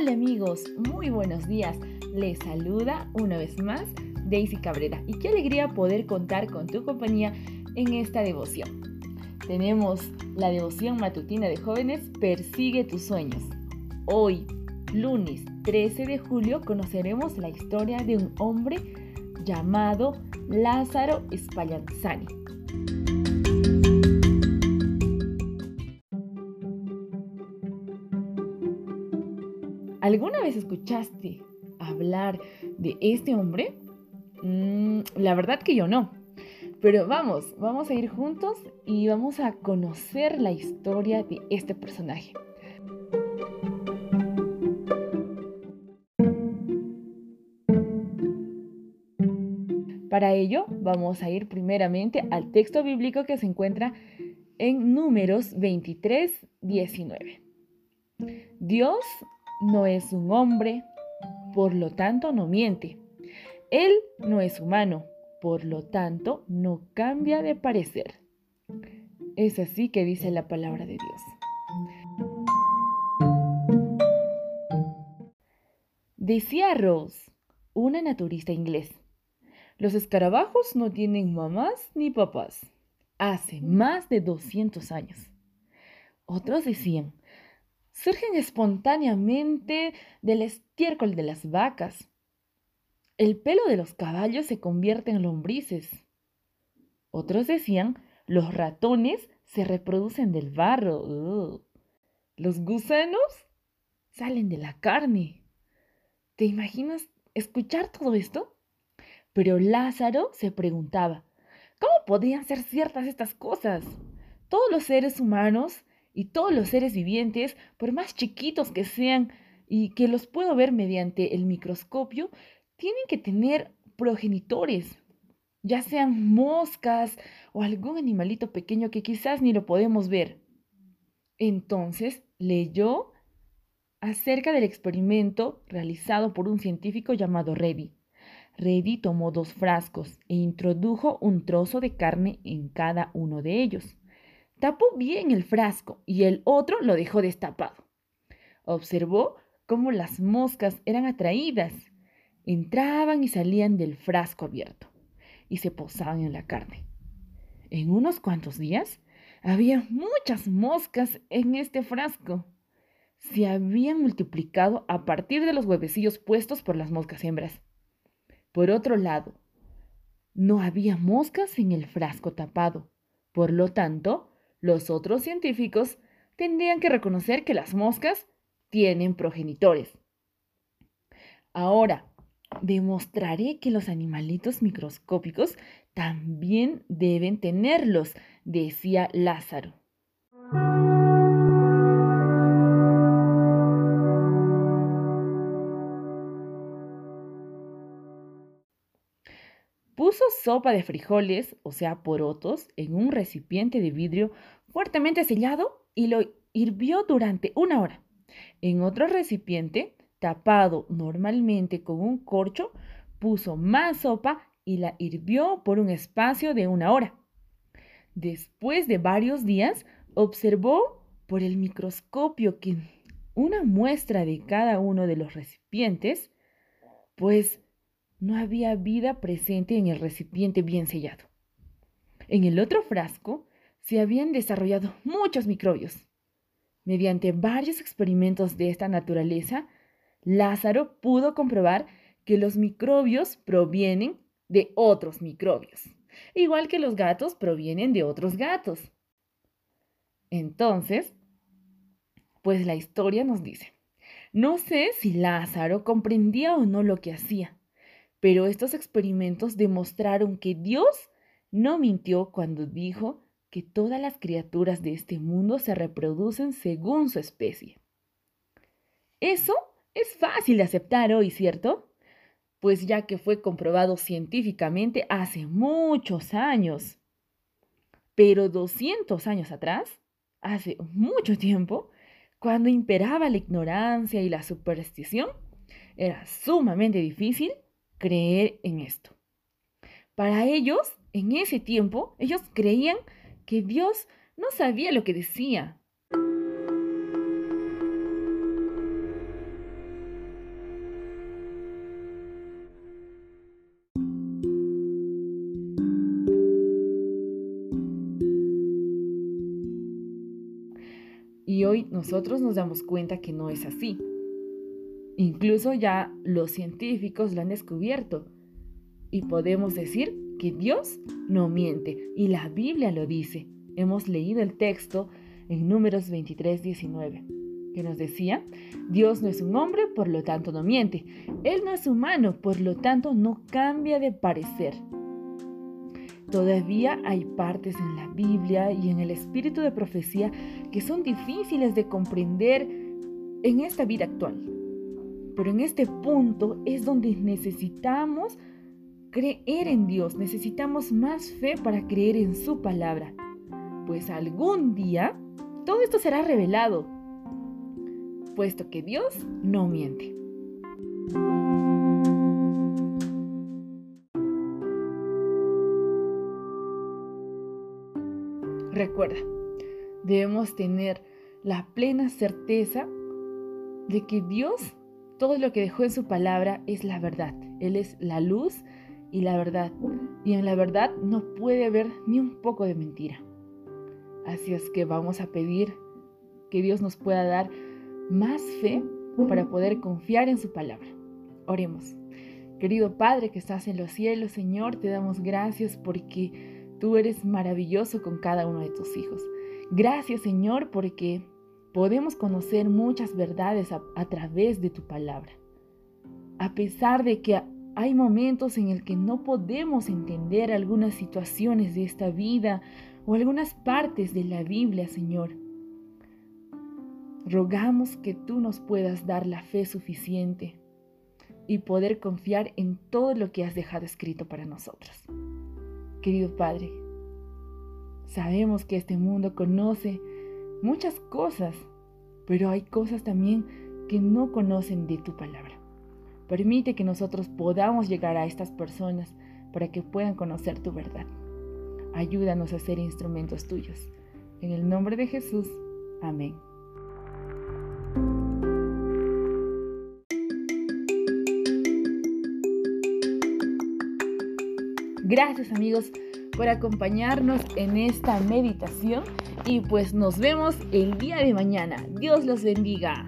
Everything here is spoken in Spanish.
Hola amigos, muy buenos días. Les saluda una vez más Daisy Cabrera y qué alegría poder contar con tu compañía en esta devoción. Tenemos la devoción matutina de jóvenes Persigue tus sueños. Hoy, lunes 13 de julio, conoceremos la historia de un hombre llamado Lázaro Spallanzani. ¿Alguna vez escuchaste hablar de este hombre? Mm, la verdad que yo no. Pero vamos, vamos a ir juntos y vamos a conocer la historia de este personaje. Para ello, vamos a ir primeramente al texto bíblico que se encuentra en Números 23, 19. Dios no es un hombre, por lo tanto no miente. Él no es humano, por lo tanto no cambia de parecer. Es así que dice la palabra de Dios. Decía Rose, una naturista inglés, los escarabajos no tienen mamás ni papás. Hace más de 200 años. Otros decían, surgen espontáneamente del estiércol de las vacas. El pelo de los caballos se convierte en lombrices. Otros decían, los ratones se reproducen del barro. Los gusanos salen de la carne. ¿Te imaginas escuchar todo esto? Pero Lázaro se preguntaba, ¿cómo podrían ser ciertas estas cosas? Todos los seres humanos y todos los seres vivientes, por más chiquitos que sean y que los puedo ver mediante el microscopio, tienen que tener progenitores, ya sean moscas o algún animalito pequeño que quizás ni lo podemos ver. Entonces leyó acerca del experimento realizado por un científico llamado Reddy. Reddy tomó dos frascos e introdujo un trozo de carne en cada uno de ellos. Tapó bien el frasco y el otro lo dejó destapado. Observó cómo las moscas eran atraídas. Entraban y salían del frasco abierto y se posaban en la carne. En unos cuantos días había muchas moscas en este frasco. Se habían multiplicado a partir de los huevecillos puestos por las moscas hembras. Por otro lado, no había moscas en el frasco tapado. Por lo tanto, los otros científicos tendrían que reconocer que las moscas tienen progenitores. Ahora, demostraré que los animalitos microscópicos también deben tenerlos, decía Lázaro. Puso sopa de frijoles, o sea, porotos, en un recipiente de vidrio fuertemente sellado y lo hirvió durante una hora. En otro recipiente, tapado normalmente con un corcho, puso más sopa y la hirvió por un espacio de una hora. Después de varios días, observó por el microscopio que una muestra de cada uno de los recipientes, pues no había vida presente en el recipiente bien sellado. En el otro frasco se habían desarrollado muchos microbios. Mediante varios experimentos de esta naturaleza, Lázaro pudo comprobar que los microbios provienen de otros microbios, igual que los gatos provienen de otros gatos. Entonces, pues la historia nos dice, no sé si Lázaro comprendía o no lo que hacía, pero estos experimentos demostraron que Dios no mintió cuando dijo que todas las criaturas de este mundo se reproducen según su especie. Eso es fácil de aceptar hoy, ¿cierto? Pues ya que fue comprobado científicamente hace muchos años. Pero 200 años atrás, hace mucho tiempo, cuando imperaba la ignorancia y la superstición, era sumamente difícil creer en esto. Para ellos, en ese tiempo, ellos creían que Dios no sabía lo que decía. Y hoy nosotros nos damos cuenta que no es así. Incluso ya los científicos lo han descubierto. Y podemos decir que Dios no miente. Y la Biblia lo dice. Hemos leído el texto en números 23, 19 que nos decía, Dios no es un hombre, por lo tanto no miente. Él no es humano, por lo tanto no cambia de parecer. Todavía hay partes en la Biblia y en el espíritu de profecía que son difíciles de comprender en esta vida actual. Pero en este punto es donde necesitamos creer en Dios, necesitamos más fe para creer en su palabra. Pues algún día todo esto será revelado puesto que Dios no miente. Recuerda, debemos tener la plena certeza de que Dios, todo lo que dejó en su palabra es la verdad. Él es la luz y la verdad. Y en la verdad no puede haber ni un poco de mentira. Así es que vamos a pedir que Dios nos pueda dar más fe para poder confiar en su palabra. Oremos. Querido Padre que estás en los cielos, Señor, te damos gracias porque tú eres maravilloso con cada uno de tus hijos. Gracias, Señor, porque podemos conocer muchas verdades a, través de tu palabra. A pesar de que hay momentos en el que no podemos entender algunas situaciones de esta vida o algunas partes de la Biblia, Señor. Rogamos que tú nos puedas dar la fe suficiente y poder confiar en todo lo que has dejado escrito para nosotros. Querido Padre, sabemos que este mundo conoce muchas cosas, pero hay cosas también que no conocen de tu palabra. Permite que nosotros podamos llegar a estas personas para que puedan conocer tu verdad. Ayúdanos a ser instrumentos tuyos. En el nombre de Jesús. Amén. Gracias amigos por acompañarnos en esta meditación y pues nos vemos el día de mañana. Dios los bendiga.